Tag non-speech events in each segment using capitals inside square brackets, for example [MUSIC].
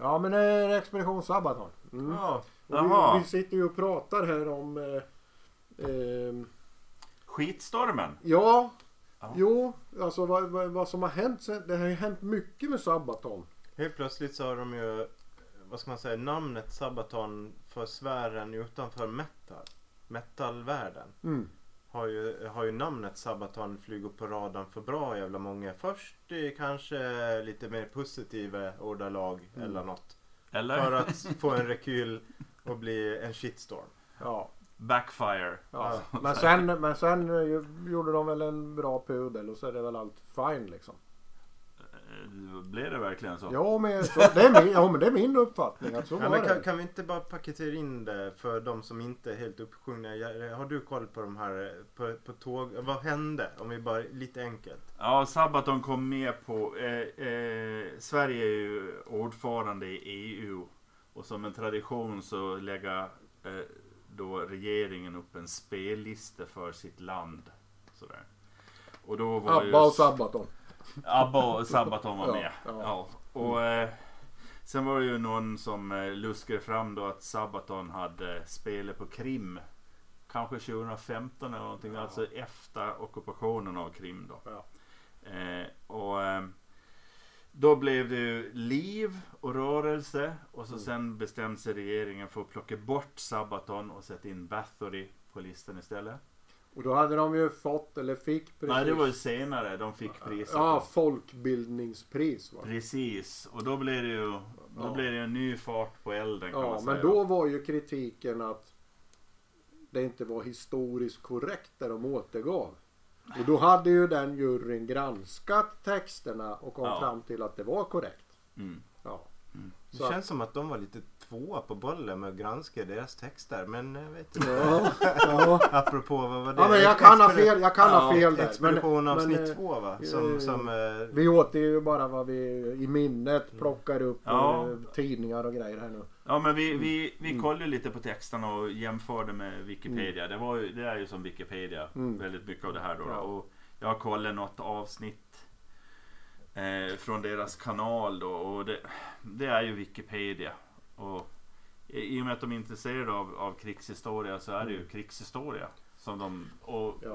Ja men det är Expedition Sabaton. Mm. Ja. Och vi, vi sitter ju och pratar här om... Eh, ehm, Skitstormen. ja, Ja. jo, alltså vad, vad, vad som har hänt sen, Det har ju hänt mycket med Sabaton. Helt plötsligt så har de ju, vad ska man säga, namnet Sabaton för sfären utanför metal. Metalvärlden. Mm. Har ju, har ju namnet Sabaton flugit på radarn för bra jävla många. Först i kanske lite mer positiva ordalag Mm. eller något. Eller? För att få en rekyl och bli en shitstorm. Ja. Backfire. Ja. Men sen, men sen gjorde de väl en bra pudel och så är det väl allt fine liksom. Blev det verkligen så? Ja men, så, det, är min, ja, men det är min uppfattning att så Ja, var men det. kan, kan vi inte bara paketera in det för de som inte är helt uppsjungna? Har du koll på de här på, på tåg? Vad hände? Om vi bara lite enkelt. Ja, Sabaton kom med på... Eh, eh, Sverige är ju ordförande i EU. Och som en tradition så lägger eh, då regeringen upp en spellista för sitt land. Sådär. Och då var Abba och Sabaton. Abba och Sabaton var Ja, med. ja. Ja. Och, eh, sen var det ju någon som eh, luskade fram då att Sabaton hade spelat på Krim. Kanske 2015 eller någonting. Ja. Alltså efter ockupationen av Krim då. Ja. Eh, och eh, då blev det ju liv och rörelse. Och så Mm. sen bestämde sig regeringen för att plocka bort Sabaton och sätta in Bathory på listan istället. Och då hade de ju fått, eller fick precis. Nej, det var ju senare de fick priset. Ja, folkbildningspris va. Precis, och då blir det ju då Ja. blir det en ny fart på elden kan Ja, man säga. men då var ju kritiken att det inte var historiskt korrekt det de återgav. Och då hade ju den juryn granskat texterna och kom Ja. fram till att det var korrekt. Mm. Ja. Det Så att- känns som att de var lite tvåa på bollen med att granska deras texter. Men jag vet inte. Ja, [LAUGHS] ja. Apropå vad var det? ja men jag kan ha fel, jag kan ha Ja, fel där. Men, Expedition men, avsnitt eh, två va? eh, Som, som, eh, vi återger ju bara vad vi i minnet plockar upp Ja. eh, tidningar och grejer här nu. Ja men vi, vi, vi Mm. kollade lite på texterna och jämförde med Wikipedia. Det, var ju, det är ju som Wikipedia, Mm. väldigt mycket av det här då. Ja. Och jag har kollat något avsnitt eh, från deras kanal då och det, det är ju Wikipedia. Och i och med att de är intresserade av, av krigshistoria så är det ju Mm. krigshistoria. Som de, och, Ja.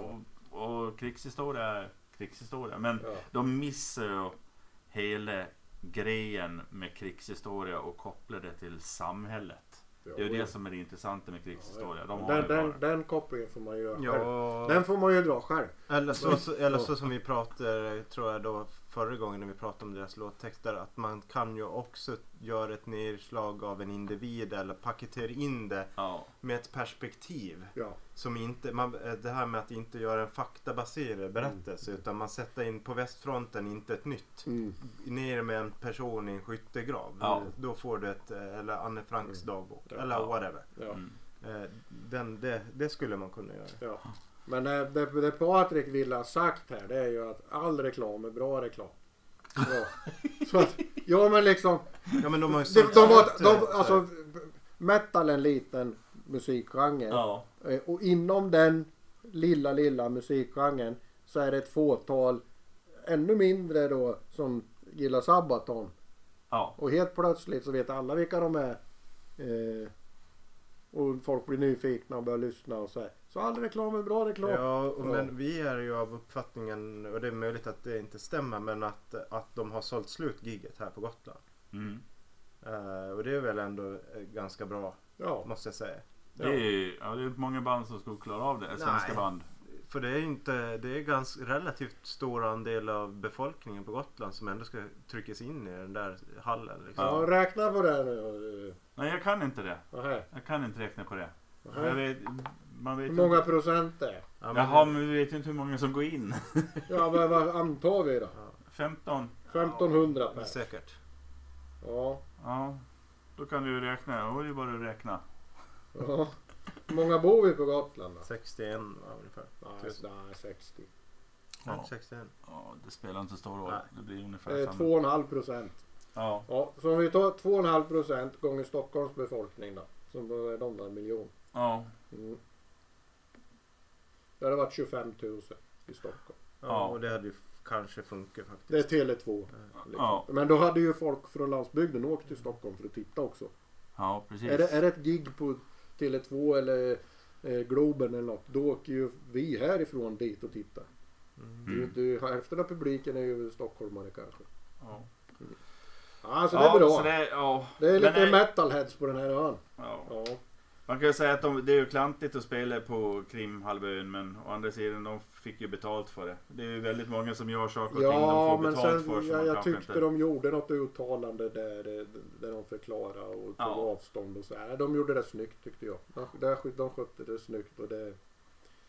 och, och krigshistoria är krigshistoria. Men Ja. de missar ju hela grejen med krigshistoria och kopplar det till samhället. Det är ju det som är det intressanta med krigshistoria. De den, den, den kopplingen får man ju göra ja, Den får man ju dra själv. eller, så, så, eller så som vi pratade, tror jag då förra gången när vi pratade om deras låttexter. Att man kan ju också göra ett nedslag av en individ eller paketera in det Ja, med ett perspektiv. Ja. Som inte, man, eh, det här med att inte göra en faktabaserad berättelse utan man sätter in på västfronten inte ett nytt. Mm. Ner med en person i en skyttegrav. Ja. Då får du ett, eh, eller Anne Franks Mm. dagbok. Ja. Eller whatever. Ja. mm. Eh, Den, det, det skulle man kunna göra. Men det, det Patrik ville ha sagt här det är ju att all reklam är bra reklam. Ja. [LAUGHS] Så att, ja men liksom. Ja men de har ju De, de var, de, eh, alltså, metal är en liten musikgenre. ja. Eh, Och inom den lilla, lilla musikgenren så är det ett fåtal, ännu mindre då, som gillar Sabaton. ja. Och helt plötsligt så vet alla vilka de är. Eh, och folk blir nyfikna och börjar lyssna och så här. Så all reklam är bra reklam. Ja, och men vi är ju av uppfattningen, och det är möjligt att det inte stämmer, men att, att de har sålt slut giget här på Gotland. Mm. Eh, och det är väl ändå eh, ganska bra, Ja. måste jag säga. Det är, ja, det är inte många band som skulle klara av det. Svenska Nej. band. För det är inte, det är ganska relativt stor andel av befolkningen på Gotland som ändå ska tryckas in i den där hallen. Liksom. Ja, räkna på det nu. Nej, jag kan inte det. Nähä. Jag kan inte räkna på det. Jag vet, man vet Hur inte- många procent det är? Ja, men- Jaha, men vi vet ju inte hur många som går in. [LAUGHS] Ja, vad, vad antar vi då? 15? 1500 per. Säkert. Ja. Ja. Då kan du ju räkna. Då är det bara att räkna. ja. Hur många bor vi på Gotland då? 61 ungefär. Nej, nej 60. Ja. Ja. 61. Ja, det spelar inte så stor roll. Nej. Det blir ungefär Det är samma. 2,5 procent. Ja. Ja, så om vi tar 2,5 procent gånger Stockholms befolkning då. Så är de där en miljon. Ja. Mm. Det hade varit 25 000 i Stockholm. Ja, Ja. och det hade ju kanske funkar faktiskt. Det är Tele2. Liksom. Ja. Men då hade ju folk från landsbygden åkt till Stockholm för att titta också. Ja, precis. Är det, är det ett gig på Tele2 eller eh, Globen eller något. Då åker ju vi härifrån dit och tittar. Mm. Du, du, hälften av publiken är ju stockholmare kanske. Ja. Alltså det är bra. Så det, är- ja. Det är Men lite nej- metalheads på den här ön. Ja. Ja. Man kan ju säga att de, det är ju klantigt att spela på Krimhalvön men å andra sidan de fick ju betalt för det. Det är ju väldigt många som gör saker och ting de Ja, får men betalt sen, för. så jag, jag tyckte inte- de gjorde något uttalande där, där de förklarade och tog Ja. avstånd och så. här. De gjorde det snyggt tyckte jag. De, de, de skötte det snyggt och det...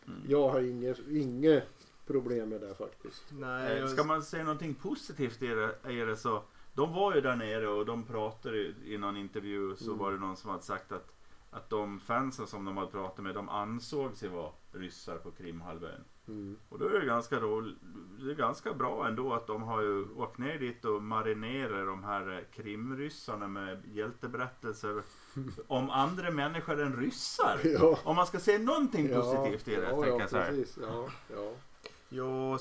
Mm. Jag har inget, inget problem med det faktiskt. Nej, Eh, jag- Ska man säga någonting positivt i det, i det så. De var ju där nere och de pratade i- någon intervju så Mm. var det någon som hade sagt att, att de fansen som de hade pratat med de ansåg sig vara ryssar på Krimhalvön. Mm. Och då är det ganska roligt, det är ganska bra ändå att de har ju åkt ner dit och marinerar de här eh, krimryssarna med hjälteberättelser [LAUGHS] om andra människor än ryssar. Ja. Om man ska se någonting Ja, positivt i det, ja, tänker ja, jag så här. precis. Ja, ja. Jo,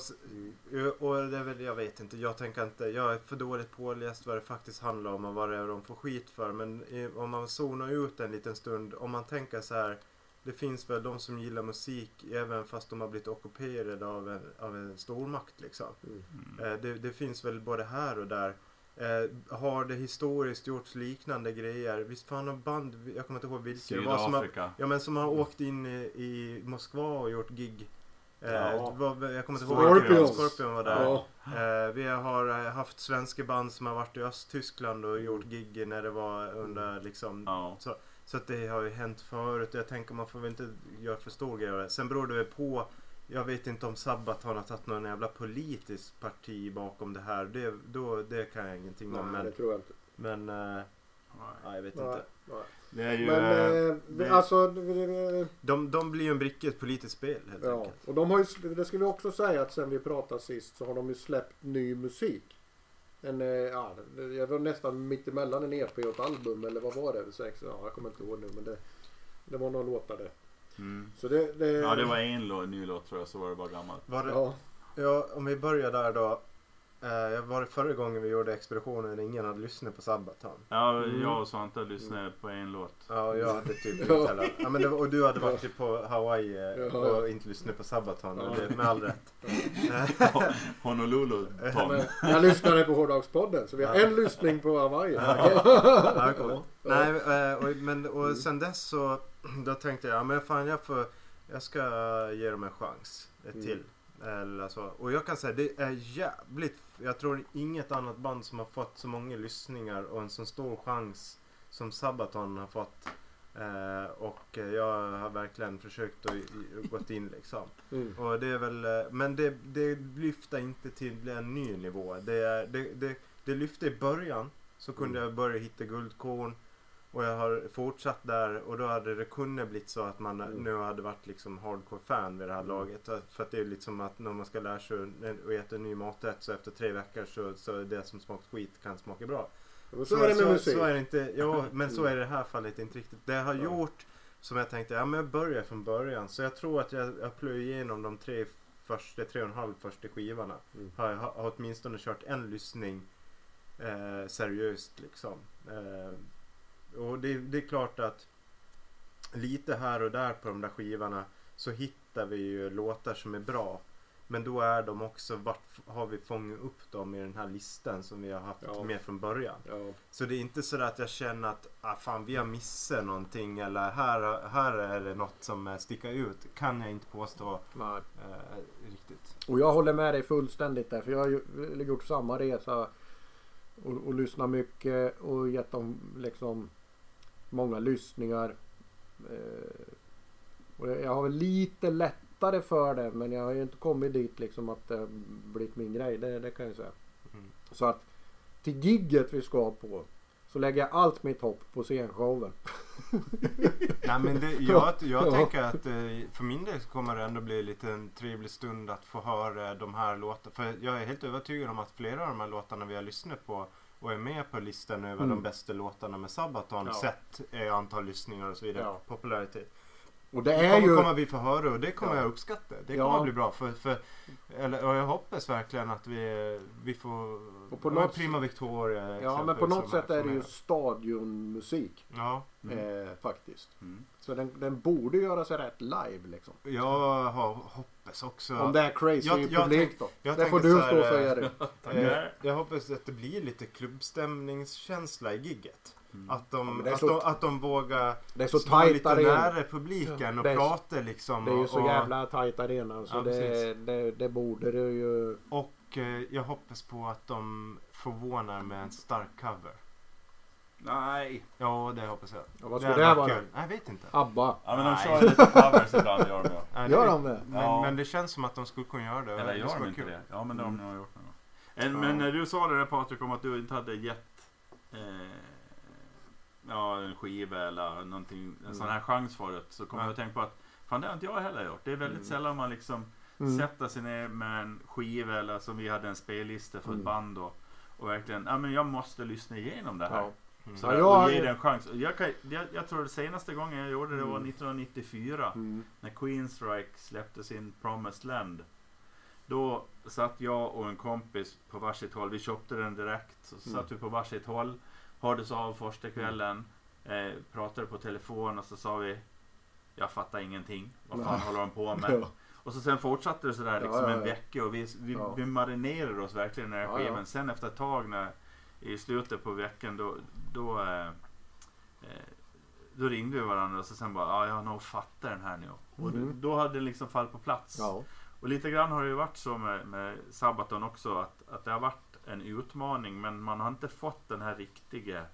Mm. och det är väl, jag vet inte. Jag tänker inte. Jag är för dåligt påläst vad det faktiskt handlar om och vad det är de får skit för. Men om man zonar ut en liten stund. Om man tänker så här. Det finns väl de som gillar musik även fast de har blivit ockuperade av en, av en stormakt liksom. Mm. Eh, det, det finns väl både här och där. Eh, har det historiskt gjorts liknande grejer? Visst fan har band, jag kommer inte ihåg vilka det var som har. Ja men som har åkt in i, i Moskva och gjort gig. Eh, Ja. jag kommer inte Scorpions. ihåg. Scorpion var där. Ja. Eh, vi har eh, haft svenska band som har varit i Östtyskland och gjort gig när det var under liksom. Ja. Så att det har ju hänt förut. Jag tänker man får väl inte göra för stor grej av det. Sen beror det väl på. Jag vet inte om Sabaton har tagit någon jävla politisk parti bakom det här. Det, då, det kan jag ingenting om. Nej, det Men, tror jag inte. men eh, Nej. jag vet Nej, inte. nej. Det är ju... Men eh, eh, det- alltså... De, de blir ju en bricka i ett politiskt spel helt Ja, enkelt. och de har ju, det ska vi också säga att sen vi pratade sist så har de ju släppt ny musik. En, eh, ja, jag var nästan mitt emellan en EP och ett album eller vad var det? Sex, ja, jag kommer inte ihåg nu men det, det var några låtar det. Mm. Så det, det, Ja, det var en ny låt tror jag, så var det bara gammalt. Var det, Ja, Ja, om vi börjar där då. Eh, var det förra gången vi gjorde expeditionen när ingen hade lyssnat på Sabaton? Ja, Mm. jag och Svante lyssnade på en låt. Ja, och jag hade typ [LAUGHS] inte heller. Ja, men det var, och du hade varit typ på Hawaii eh, Ja. och inte lyssnat på Sabaton. och Ja. Det, med all rätt. [LAUGHS] Honolulu Tom. men jag lyssnade på Hårdagspodden så vi har Ja. en lyssning på Hawaii. Ja, [LAUGHS] coolt. Nej, eh, och, men, och Mm. sen dess så då tänkte jag, ja, men fan jag får, jag ska ge dem en chans. Ett Mm. till. Eller så. Och jag kan säga, det är jävligt, jag tror inget annat band som har fått så många lyssningar och en så stor chans som Sabaton har fått. Eh, och jag har verkligen försökt att gått in liksom. Mm. Och det är väl, eh, men det, det lyfter inte till en ny nivå. Det, det, det, det lyfte i början. Så kunde Mm. jag börja hitta guldkorn. Och jag har fortsatt där och då hade det kunnat blivit så att man Mm. nu hade varit liksom hardcore fan vid det här Mm. laget. För att det är liksom att när man ska lära sig att äta ny maträtt så efter tre veckor så, så är det som smakar skit kan smaka bra. Men så är det med musik. Så är det inte, ja, men så Mm. är det här fallet inte riktigt. Det jag har Ja. gjort som jag tänkte, ja men jag börjar från början. Så jag tror att jag, jag plöjer igenom de tre första, tre och en halv första skivorna. Mm. Har jag har åtminstone kört en lyssning eh, seriöst liksom. Eh, och det, det är klart att lite här och där på de där skivorna så hittar vi ju låtar som är bra. Men då är de också, vart har vi fångat upp dem i den här listan som vi har haft Ja. med från början. Ja. Så det är inte så att jag känner att ah, fan, vi har missat någonting eller här, här är det något som sticker ut. Kan jag inte påstå Nej. eh, riktigt. Och jag håller med dig fullständigt där. För jag har ju gjort samma resa. Och, och lyssnat mycket och gett dem liksom många lyssningar. Eh, och jag, har väl lite lättare för det. Men jag har ju inte kommit dit liksom att det blivit min grej. Det, det kan jag säga. Mm. Så att till gigget vi ska på. Så lägger jag allt mitt hopp på scenshowen. [LAUGHS] Nej men det, jag, jag Ja. tänker att eh, för min del kommer det ändå bli lite en trevlig stund att få höra de här låtarna. För jag är helt övertygad om att flera av de här låtarna vi har lyssnat på och är med på listan över Mm. de bästa låtarna med Sabaton Ja. sett eh, antal lyssningar och så vidare. Ja. Popularitet. Och det är kommer, ju... kommer vi få höra och det kommer Ja. jag uppskatta. Det Ja. kommer att bli bra. För, för, eller, och jag hoppas verkligen att vi, vi får... Och på ja, något- Prima Victoria Ja men på något sätt är det ju stadionmusik. Ja. Eh, faktiskt. Mm. Så den, den borde göra sig rätt live liksom. Jag har, hoppas också... Om det är crazy Jag- jag publik tänk- då. jag Det får du så stå här, för eh, Erik. [LAUGHS] Eh, jag hoppas att det blir lite klubbstämningskänsla i gigget. Mm. Att, de, det är att, så- de, att de vågar Det är så stå lite arena. nära publiken och Det är- prata liksom. Det är ju och, så och, jävla tajt arena så Ja, det, det, det borde det ju. och eh, jag hoppas på att de förvånar med en stark cover. Nej. Ja, det hoppas jag. Ja, vad det skulle det hade vara? kul. Jag vet inte. ABBA. Ja men de Nej. kör lite covers ibland gör de ja. Nej, Gör det- de det? Men, Ja. men det känns som att de skulle kunna göra det. Eller det gör skulle de inte kul. det? Ja men det har de nog gjort någon gång. En, Ja. Men när du sa det där Patrik om att du inte hade gett eh, ja, en skiva eller någonting, en Mm. sån här chans förut. Så kom Ja. jag att tänka på att fan det har inte jag heller gjort. Det är väldigt Mm. sällan man liksom Mm. sätter sig ner med en skiva eller som vi hade en spellista för ett Mm. band då. Och verkligen, ja men jag måste lyssna igenom det här. Mm. Så jag- och ge det en chans. Och Jag, kan, jag, jag tror det senaste gången jag gjorde det var Mm. 1994. Mm. När Queensryche släppte sin Promised Land. Då satt jag och en kompis på varsitt håll. Vi köpte den direkt. Så Mm. satt vi på varsitt håll. Hördes av första kvällen. Eh, pratade på telefon och så sa vi Jag fattar ingenting. Vad fan håller de på med? Ja. Och så sen fortsatte det sådär liksom ja, en ja. vecka och vi, vi, vi marinerade oss verkligen i den här skivan. Sen efter ett tag när i slutet på veckan då, då, eh, eh, då ringde vi varandra och så sen bara ja, jag har nog fattat den här nu. Och Mhm. då, hade den liksom fallit på plats. Och lite grann har det ju varit så med, med Sabaton också att, att det har varit en utmaning men man har inte fått den här riktiga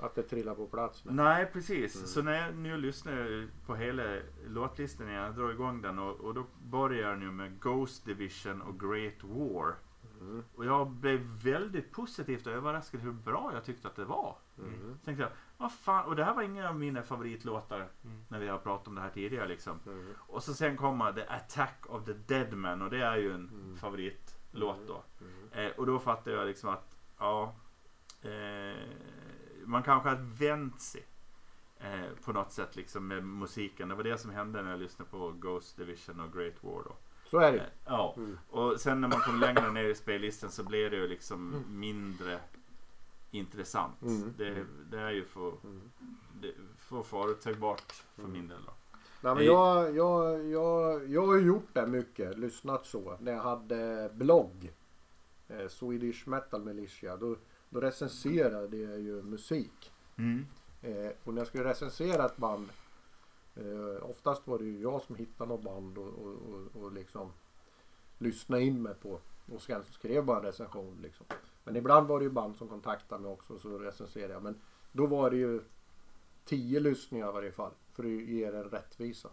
Att det trillar på plats. nu. Nej precis. Mm. Så när jag nu lyssnar på hela låtlistan igen, jag drar igång den och, och då börjar den ju med Ghost Division och Great War. Mm. Och jag blev väldigt positivt överraskad hur bra jag tyckte att det var. Mm. Tänkte jag, vad fan, och det här var inga av mina favoritlåtar Mm. när vi har pratat om det här tidigare liksom. Mm. Och så sen kommer The Attack of the Dead Man och det är ju en Mm. Favoritlåt då. Mm. Eh, och då fattade jag liksom att ja, eh, man kanske hade vänt sig eh, på något sätt liksom med musiken. Det var det som hände när jag lyssnade på Ghost Division och Great War då. Så är Eh, det ja, mm. och sen när man kom längre ner i spellistan så blev det ju liksom Mm. mindre intressant. Mm. Det, det är ju för, Mm. det, för förutsägbart för Mm. min del då. Nej, men Nej. jag, jag, jag, jag har gjort det mycket, lyssnat så. När jag hade blogg, eh, Swedish Metal Militia, då, då recenserade jag ju musik. Eh, och när jag skulle recensera ett band, eh, oftast var det ju jag som hittade något band och, och, och, och liksom lyssnade in mig på. Och sen så skrev bara en recension liksom. Men ibland var det ju band som kontaktade mig också så recenserade jag. Men då var det ju tio lyssningar i varje fall. För det en rättvisa.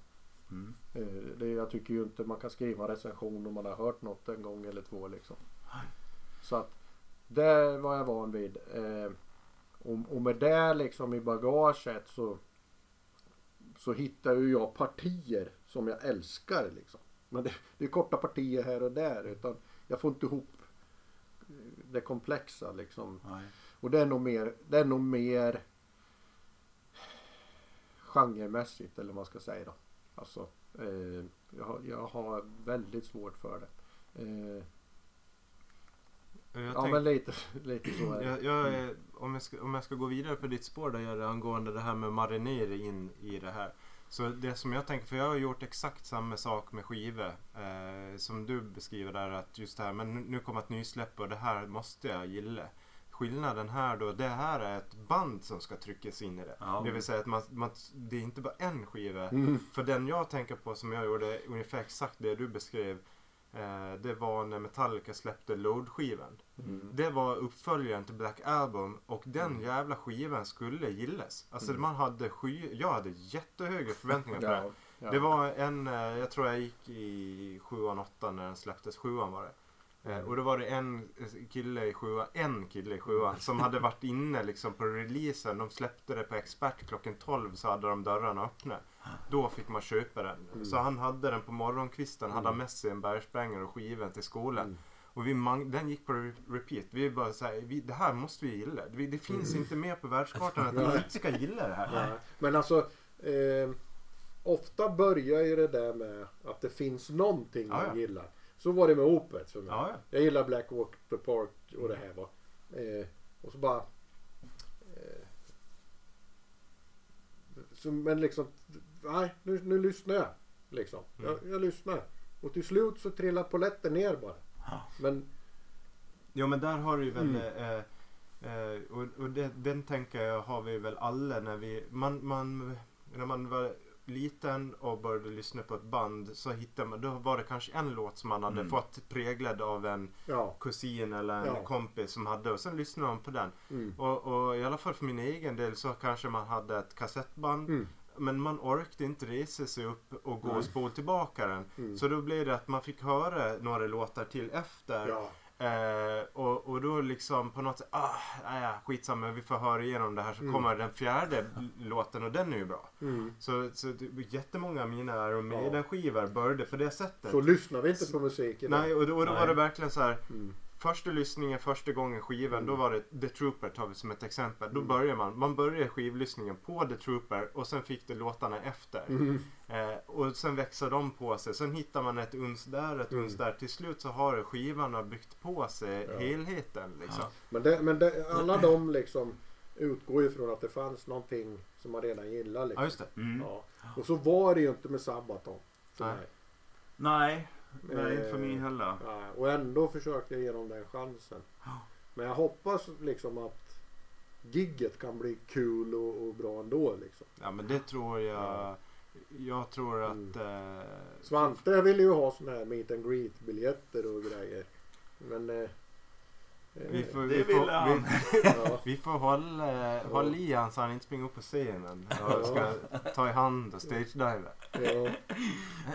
Mm. Eh, Det, jag tycker ju inte man kan skriva en recension om man har hört något en gång eller två liksom. Så att det var jag van vid. Eh, och, och med det liksom i bagaget så så hittar ju jag partier som jag älskar liksom. Men det, det är korta partier här och där utan jag får inte ihop eh, det komplexa liksom. Nej. Och det är nog mer, det är nog mer genremässigt eller vad man ska säga då. Alltså, eh, jag, har, jag har väldigt svårt för det. Eh, ja tänk- men lite, lite så är det. Jag, jag, är- om, jag ska, om jag ska gå vidare på ditt spår där angående det här med marinering in i det här. Så det som jag tänker, för jag har gjort exakt samma sak med skivor. Eh, som du beskriver där att just det här, men nu- nu kommer ett nysläpp och det här måste jag gilla. Skillnaden här då, det här är ett band som ska tryckas in i det. Ja. Det vill säga att man, man, det är inte bara en skiva. Mm. För den jag tänker på som jag gjorde ungefär exakt det du beskrev. Eh, det var när Metallica släppte Load-skivan. Mm. Det var uppföljaren till Black Album och den Mm. jävla skivan skulle gillas. Alltså Mm. man hade sky... Jag hade jättehöga förväntningar på den. Ja, ja. Det var en, eh, jag tror jag gick i sjuan, åttan när den släpptes. Sjuan var det. Eh, Mm. Och då var det en kille i sjuan, en kille i sjuan som hade varit inne liksom på releasen. De släppte det på expert klockan 12 så hade de dörrarna öppna. Då fick man köpa den. Mm. Så han hade den på morgonkvisten, hade han Mm. med sig en bergsprängare och skivan till skolan. Mm. Och vi mang- den gick på re- repeat. Vi bara såhär, det här måste vi gilla. Vi, det finns Mm. inte mer på världskartan att Ja. vi inte ska gilla det här. Ja. Men alltså eh, ofta börjar ju det där med att det finns någonting Ja, man ja. gillar. Så var det med Opeth för mig. Ja, ja. Jag gillar Blackwater Park och det här va. Eh, och så bara... Eh, så, men liksom, nej nu, nu lyssnar jag. Liksom. Mm. Jag, jag lyssnar. Och till slut så trillar polletten ner bara. Ja. Men Jo men där har du ju väl Mm. eh, eh, och, och det, den tänker jag har vi väl alla när vi man, man när man var liten och började lyssna på ett band så hittade man, då var det kanske en låt som man hade Mm. fått präglad av en ja. kusin eller en Ja. kompis som hade och sen lyssnade man på den. Mm. Och, och i alla fall för min egen del så kanske man hade ett kassettband Mm. men man orkade inte resa sig upp och gå och spola tillbaka den. Mm. Så då blev det att man fick höra några låtar till efter. Ja. Eh, och, och då liksom på något sätt, ah, nej, skitsamma vi får höra igenom det här så Mm. kommer den fjärde låten och den är ju bra. Mm. Så, så jättemånga av mina Iron Maiden-skivor började på det sättet. Så lyssnar vi inte på musik idag. nej, och då, och då var det verkligen så här. Mm. Första lyssningen, första gången skivan, Mm. då var det The Trooper tar vi som ett exempel. Då Mm. börjar man, man börjar skivlyssningen på The Trooper och sen fick det låtarna efter. Mm. Eh, och sen växer de på sig. Sen hittar man ett uns där, ett Mm. uns där. Till slut så har skivan byggt på sig Ja. helheten. Liksom. Ja. Men, det, men det, alla de liksom utgår ju från att det fanns någonting som man redan gillar. Ja, Liksom. just det. Mm. Ja. Och så var det ju inte med Sabaton. För Nej. Nej, inte för Eh, mig heller. Nej, och ändå försökte jag ge dem den chansen. Men jag hoppas liksom att gigget kan bli kul och, och bra ändå. Liksom. Ja men det tror jag. Ja. Jag tror att... Mm. Eh, Svante ville ju ha såna här meet and greet biljetter och grejer. Men... Eh, vi får, Det vi får, han. vi, ja. [LAUGHS] vi får hålla, hålla i han så han inte springer upp på scenen. Och ska ta i hand och stage-diva. Ja.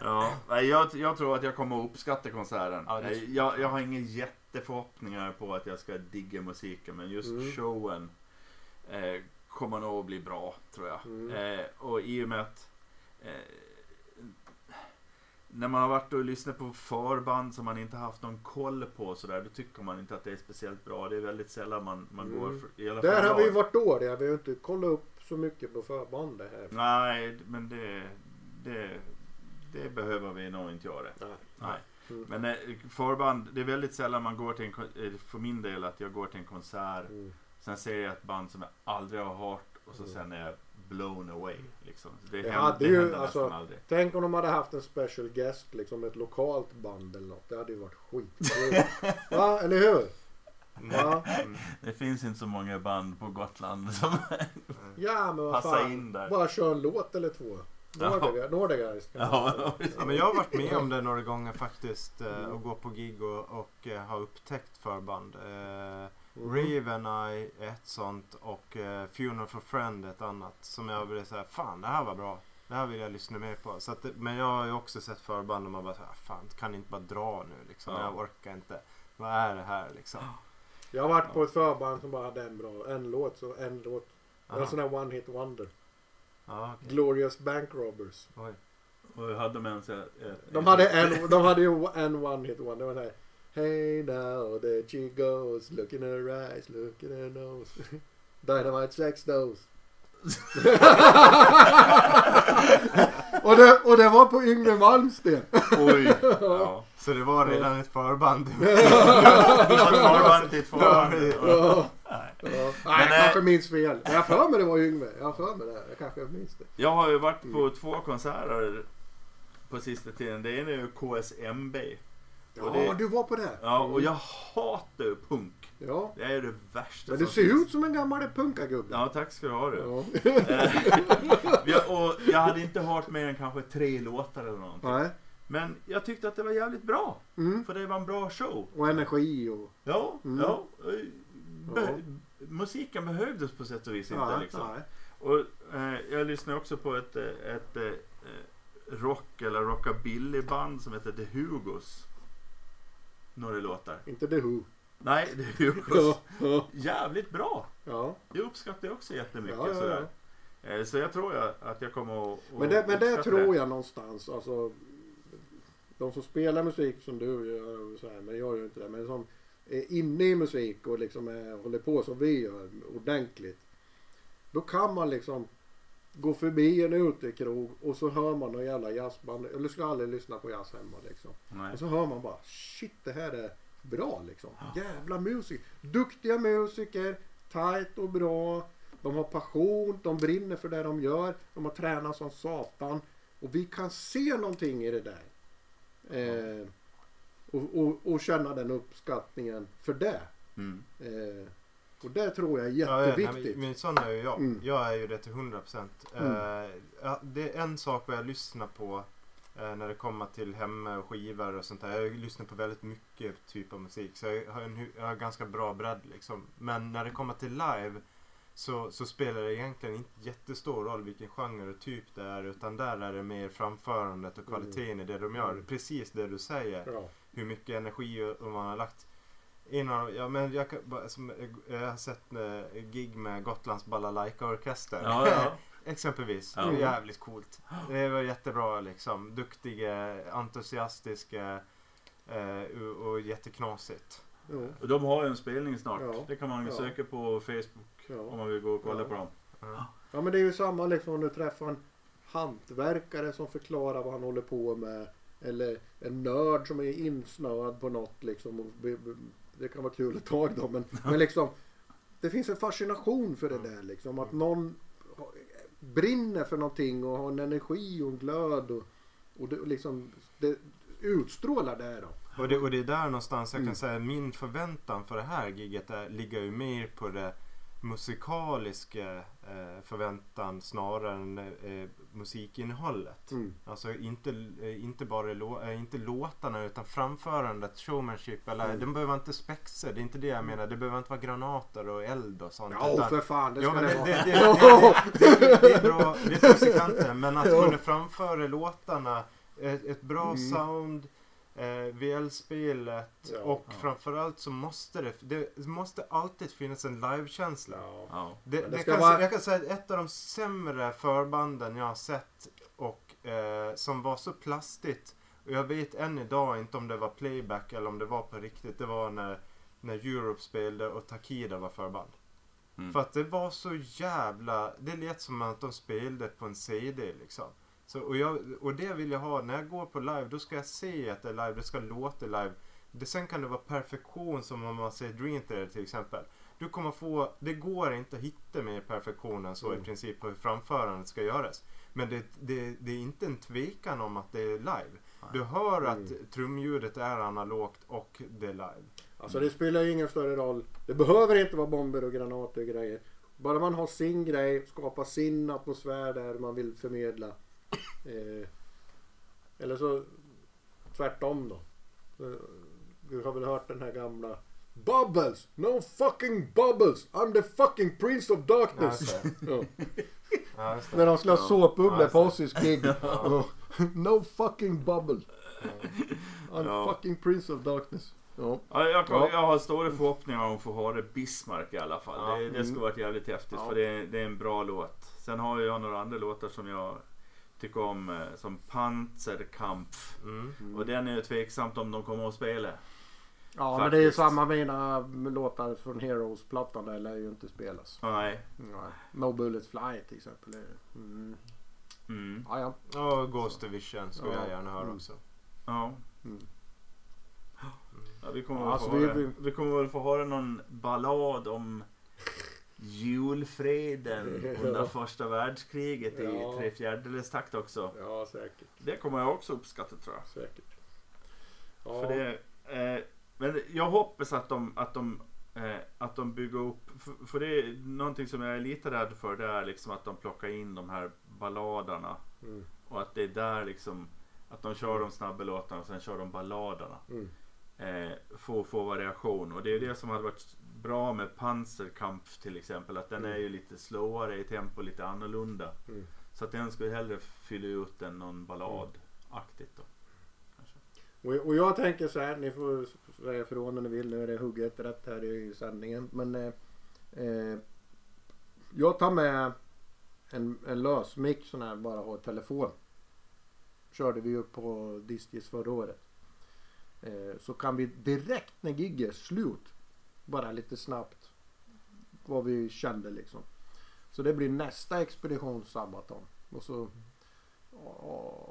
Ja, nej, jag, jag tror att jag kommer att uppskatta konserten. Ja, det- Nej, jag, jag har inga jätteförhoppningar på att jag ska digga musiken men just Mm. showen eh, kommer nog att bli bra tror jag. Mm. Eh, och i och med att eh, när man har varit och lyssnat på förband som man inte haft någon koll på sådär, då tycker man inte att det är speciellt bra. Det är väldigt sällan man, man Mm. går för, i alla fall Där har vi ju varit dåliga. Vi har inte kollat upp så mycket på förbandet här. Nej, men det, det, det behöver vi nog inte göra. Nej. Nej. Mm. Men eh, förband, det är väldigt sällan man går till en, eh, för min del att jag går till en konsert, Mm. sen ser jag ett band som jag aldrig har hört och så Mm. sen är jag blown away. Liksom. Det, Det hade det ju, händer alltså- nästan aldrig. Tänk om de hade haft en special guest, liksom ett lokalt band eller något. Det hade ju varit skitkul. [LAUGHS] Va, eller hur? Va? Mm. Det finns inte så många band på Gotland som [LAUGHS] Ja men vad passar fan. in där. Bara kör en låt eller två. Ja. Man Ja. Ja, men jag har varit med om det några gånger faktiskt. Eh, och gå på gig och, och eh, ha upptäckt förband. Eh, Raven Eye är ett sånt och eh, Funeral for Friend ett annat. Som jag blev såhär, fan det här var bra. Det här vill jag lyssna mer på. Så att, men jag har ju också sett förband och man bara såhär, fan kan ni inte bara dra nu liksom. Ja. Jag orkar inte. Vad är det här liksom? Jag har varit på ett förband som bara hade en bra, en låt. Så en låt. Det var en sån här one hit wonder. Ja, okej. Glorious Bank Robbers. Oj. Och hade med en sån här, eh, De hade, en, de hade ju en one hit wonder. Det var. Hey now there she goes. Look in her eyes, look in her nose. [LAUGHS] Dynamite sex dose. [LAUGHS] och, det, och det var på Yngve Malmsten. Oj! [LAUGHS] Ja. Så det var redan ett förband. Förband till ett förband. Ja. Nej. Ja. Nej, Men, jag eh, kanske minns fel. Jag har för mig det var Yngve. Jag har för mig det. Jag kanske minns det. Jag har ju varit på två konserter på sista tiden. Det ena är ju KSMB. Ja, det- du var på det. Ja, och jag hatar punk. Ja. Det är det värsta Men du ser finns. ut som en gammal punkagubbe. Ja, tack ska du ha du. Ja. Eh, [LAUGHS] och jag hade inte hört mer än kanske tre låtar eller någonting. Nej. Men jag tyckte att det var jävligt bra. Mm. För det var en bra show. Och energi och... Ja, Mm. ja. Be- Ja. Musiken behövdes på sätt och vis inte Ja, liksom. nej. Och eh, jag lyssnade också på ett, eh, ett eh, rock eller rockabillyband som heter The Hugos. Några låtar. Inte The Who. Nej, The. [LAUGHS] Ja, ja, Jävligt bra. ja. Jag uppskattar jag också jättemycket. Ja. Sådär. Eh, Så jag tror jag att jag kommer att Men det, men det tror jag någonstans. Alltså, de som spelar musik som du gör, så här, men jag gör ju inte det. Men som är inne i musik och liksom är, håller på som vi gör ordentligt. Då kan man liksom gå förbi en utekrog och så hör man någon jävla jazzband. Eller ska aldrig lyssna på jazz hemma liksom. Nej. Och så hör man bara shit det här är bra liksom. Jävla musik. Duktiga musiker. Tight och bra. De har passion. De brinner för det de gör. De har tränat som satan. Och vi kan se någonting i det där. Eh, och, och, och känna den uppskattningen för det. Mm. Eh, och det tror jag är Ja, ja, jätteviktigt. nej, men sån är ju jag. Mm. Jag är ju det till 100 procent. Mm. ja, det är en sak vad jag lyssnar på eh, när det kommer till hemma och skivor och sånt där. Jag lyssnar på väldigt mycket typ av musik. Så jag har, en, jag har ganska bra bredd liksom. Men när det kommer till live så, så spelar det egentligen inte jättestor roll vilken genre och typ det är. Utan där är det mer framförandet och kvaliteten i det de gör. Mm. Precis det du säger Ja. hur mycket energi och man har lagt innan, ja men jag, som, jag har sett eh, gig med Gotlands balalaika-orkester. Ja, ja. [LAUGHS] Exempelvis. Ja. Jävligt coolt. Det var jättebra liksom. Duktiga, entusiastiska eh, och, och jätteknasigt. Jo. Och de har ju en spelning snart. Ja. Det kan man Ja. söka på Facebook om man vill gå och kolla Ja. på dem. Ja. ja men det är ju samma liksom om du träffar en hantverkare som förklarar vad han håller på med. Eller en nörd som är insnöad på något liksom. Och det kan vara kul ett tag då men, men liksom. Det finns en fascination för det där liksom. Att någon brinner för någonting och har en energi och en glöd. Och, och det, liksom, det utstrålar det då. Och, det, och det är där någonstans jag Mm. kan säga min förväntan för det här giget är, ligger ju mer på det musikaliska eh, förväntan snarare än eh, musikinnehållet. Mm. Alltså inte, eh, inte bara lå, eh, inte låtarna utan framförandet, showmanship. Eller, Mm. De behöver inte spexa, det är inte det jag menar. Det behöver inte vara granater och eld och sånt. Ja utan- för fan det Ja, ska men det, vara. [LAUGHS] det, det, det, är bra, det är. Men att Ja. kunna framföra låtarna, ett, ett bra Mm. sound, eh, VL-spelet Ja. och Ja. framförallt så måste det, det måste alltid finnas en livekänsla. Ja. Det, det det kan, vara- Jag kan säga att ett av de sämre förbanden jag har sett och eh, som var så plastigt och jag vet än idag inte om det var playback eller om det var på riktigt. Det var när, när Europe spelade och Takida var förband. Mm. För att det var så jävla... Det lät som att de spelade på en CD liksom. Så, och, jag, och det vill jag ha. När jag går på live då ska jag se att det är live. Det ska låta live. Det, sen kan det vara perfektion som om man säger Dream Theater till exempel. Du kommer få... Det går inte att hitta mer perfektion än så Mm. i princip på hur framförandet ska göras. Men det, det, det är inte en tvekan om att det är live. Du hör Mm. att trumljudet är analogt och det är live. Alltså det spelar ju ingen större roll. Det behöver inte vara bomber och granater och grejer. Bara man har sin grej, skapar sin atmosfär där man vill förmedla. Eh, eller så tvärtom då. Du har väl hört den här gamla Bubbles! No fucking bubbles! I'm the fucking prince of darkness! Ja. Ja. När de slår Ja. såpbubblor på Ozzys gig. No fucking bubble! I'm Ja. fucking prince of darkness. Ja. Ja, jag, Ja. jag har stora förhoppningar om att få ha det Bismarck i alla fall. Ja. Det, det skulle Mm. varit jävligt häftigt Ja. för det, är- det är en bra låt. Sen har jag några andra låtar som jag tycker om eh, som Panzerkampf. Mm. Och den är ju tveksamt om de kommer att spela. Ja men det är ju Faktiskt. samma mina låtar från Heroes-plattan där lär ju inte spelas. Nej. Nej. No Bullets Fly till exempel. Mm. Mm. Ja, ja. Och Ghost Division skulle Ja. jag gärna höra Mm. också. Ja. Mm. ja vi, kommer Ja, väl alltså vi- vi kommer väl få höra någon ballad om julfreden under första världskriget Ja. i tre fjärdedels takt också. ja säkert. Det kommer jag också uppskatta tror jag. Säkert. Ja. För det, eh, men jag hoppas att de, att de, eh, att de bygger upp, för, för det är någonting som jag är lite rädd för det är liksom att de plockar in de här balladerna Mm. och att det är där liksom att de kör de snabba låtarna och sen kör de balladerna. Mm. Eh, få, få variation och det är det som hade varit bra med Panzerkampf till exempel att den Mm. är ju lite sloware i tempo, lite annorlunda. Mm. Så att den skulle hellre fylla ut än någon balladaktigt då. Kanske. Och, och jag tänker så här, ni får säga ifrån när ni vill. Nu är det hugget rätt här i sändningen. Men eh, eh, jag tar med en, en lösmick sån här bara ha telefon. Körde vi upp på Distis förra året. Eh, så kan vi direkt när gigget är slut bara lite snabbt vad vi kände liksom. Så det blir nästa expedition Sabaton. Och så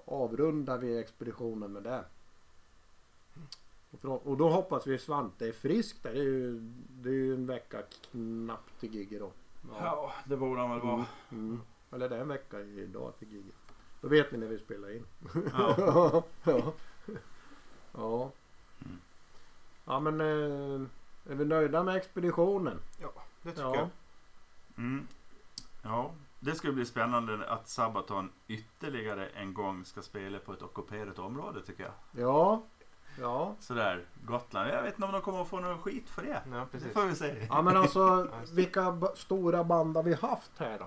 avrundar vi expeditionen med det. Och då hoppas vi Svante är frisk där. Det är ju, det är ju en vecka knappt till gigget då. Ja, det borde han väl vara. Mm. Eller det är en vecka idag till gigget. Då vet ni när vi spelar in. Ja. [LAUGHS] ja. ja. Mm. Ja men eh, är vi nöjda med expeditionen? Det tycker Ja. jag. Mm. Ja, det ska bli spännande att Sabaton ytterligare en gång ska spela på ett ockuperat område tycker jag. Ja. Ja. Sådär, Gotland. Jag vet inte om de kommer att få någon skit för det. Ja, Det precis. får vi se. Ja men alltså [LAUGHS] det. vilka stora band har vi haft här då?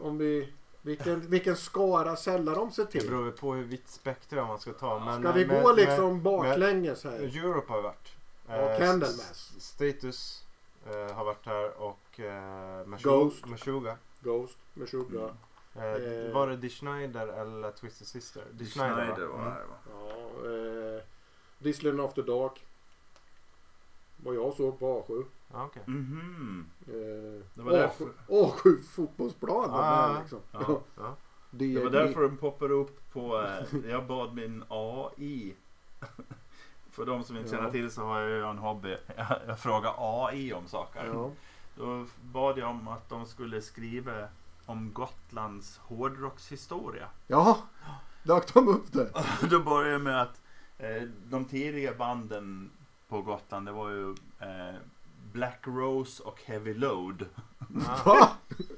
Om, vi, vilken, vilken skara sällar de sig Det till? beror ju på hur vitt spektrum man ska ta. Men, Ska vi gå men- liksom baklänges här? Europe har varit. Eh, Candlemass. S- Status eh, har varit här och eh, Ghost. Meshuggah. Ghost med Sugar. Mm. Eh, Eh. var det Dee Schneider eller Twisted Sister? Dee Di Schneider va? var Mm. här va? Ja, eh, Whistling After Dark. Vad jag såg på A7. Ja, okej. Mhm. Eh, Det var A7, därför- A7 fotbollsplan var Ah, med liksom. ja. Ja. [LAUGHS] Det, Det var därför de poppade upp på... Eh, jag bad min AI. [LAUGHS] För de som inte Ja. känner till så har jag en hobby. Jag, [LAUGHS] jag frågar AI om saker. Ja. Då bad jag om att de skulle skriva om Gotlands hårdrockshistoria. Jaha, dök de upp det? [LAUGHS] Då började jag med att eh, de tidiga banden på Gotland det var ju eh, Black Rose och Heavy Load. Va? [LAUGHS]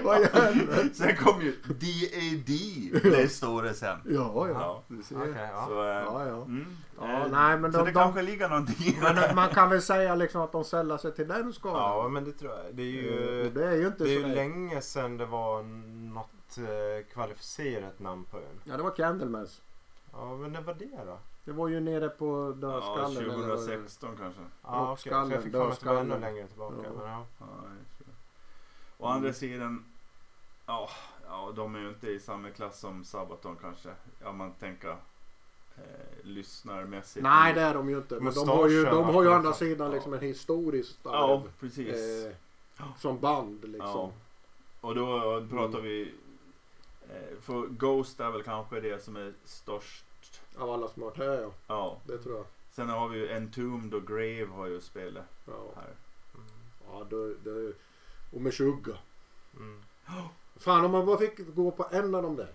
[LAUGHS] Vad helvete? Sen kom ju DAD blev stora sen. Ja, ja. Ja. Du ser. Okej, ja. Så, eh, Ja, ja. Mm, Ja, eh, nej, men så de- det de- kanske ligger någonting Men man kan väl säga liksom att de sällar sig till den skalan? ja, men det tror jag. Det är ju, Och det är ju inte det är så ju länge sedan det var något eh, kvalificerat namn på ön. Ja, det var Candlemass. Ja, men det var det då? Det var ju nere på Ja, dödskallen. eller det- 2016 kanske. Ja, okej. För jag fick för mig att det var ännu längre tillbaka. Ja. Men ja. Ja, jag tror det. Å andra sidan, ja, ja, de är ju inte i samma klass som Sabaton kanske. Ja, man tänker eh, lyssnarmässigt. Nej, det är de ju inte. Men de har ju, de har ju å andra sidan liksom en historiskt Ja, arv. precis. Eh, som band liksom. Ja. Och då pratar vi, eh, för Ghost är väl kanske det som är störst. Av alla som har varit här ja. Ja. Det tror jag. Sen har vi ju Entombed och Grave har ju spelat Ja, här. Mm. ja det, det, och med Sugar. Mm. Fan om man bara fick gå på en av dem där.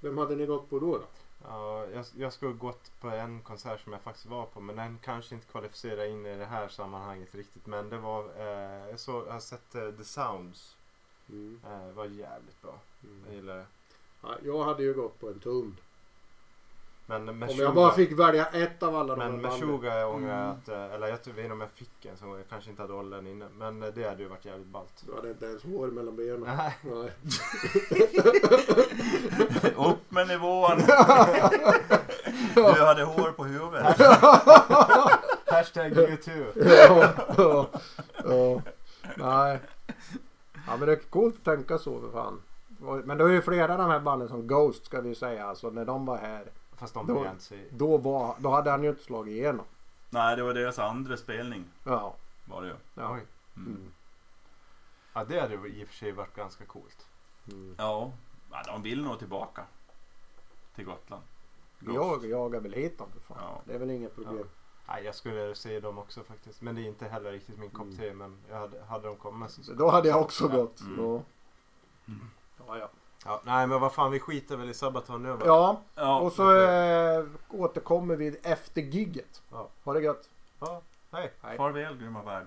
Vem hade ni gått på då? då? Ja, jag, jag skulle gått på en konsert som jag faktiskt var på men den kanske inte kvalificerar in i det här sammanhanget riktigt. Men det var, eh, jag, såg, jag har sett eh, The Sounds. Mm. Eh, var jävligt bra. Jag Mm. gillar det. Ja, jag hade ju gått på en tum. Men med Om jag bara fick välja ett av alla de men. Suga jag ångrar Mm. att, eh, eller jag vet inte om jag fick en så jag kanske inte hade åldern inne. Men eh, det hade ju varit jävligt ballt. Du hade inte ens hår mellan benen. Nej. Nej. [LAUGHS] Upp med nivån! [LAUGHS] Du hade hår på huvudet. [LAUGHS] Hashtag YouTube. ja, ja, ja. Nej. Ja men det är coolt att tänka så för fan. Men det är ju flera av de här banden som Ghost ska vi säga. Alltså när de var här. Fast de Då- begav sig. Då, var, då hade han ju inte slagit igenom. Nej, det var deras andra spelning. Ja. Var det ju. Ja. Oj. Mm. Mm. Ja det hade ju i och för sig varit ganska coolt. Mm. Ja, ja, de vill nog tillbaka. Till Gotland. Jag jagar väl hit dem för fan. Ja. Det är väl inget problem. Nej, jag skulle se dem också faktiskt. Men det är inte heller riktigt min kopp Mm. te. Men jag hade, hade de kommit så Då hade jag också gått. Mm. Ja. Mm. Ja, ja. Ja, nej men vad fan vi skiter väl i Sabaton nu va? ja, Ja, och så eh, återkommer vi efter gigget. Ja. Ha det gött. ja hej. Hej. farväl grymma värld.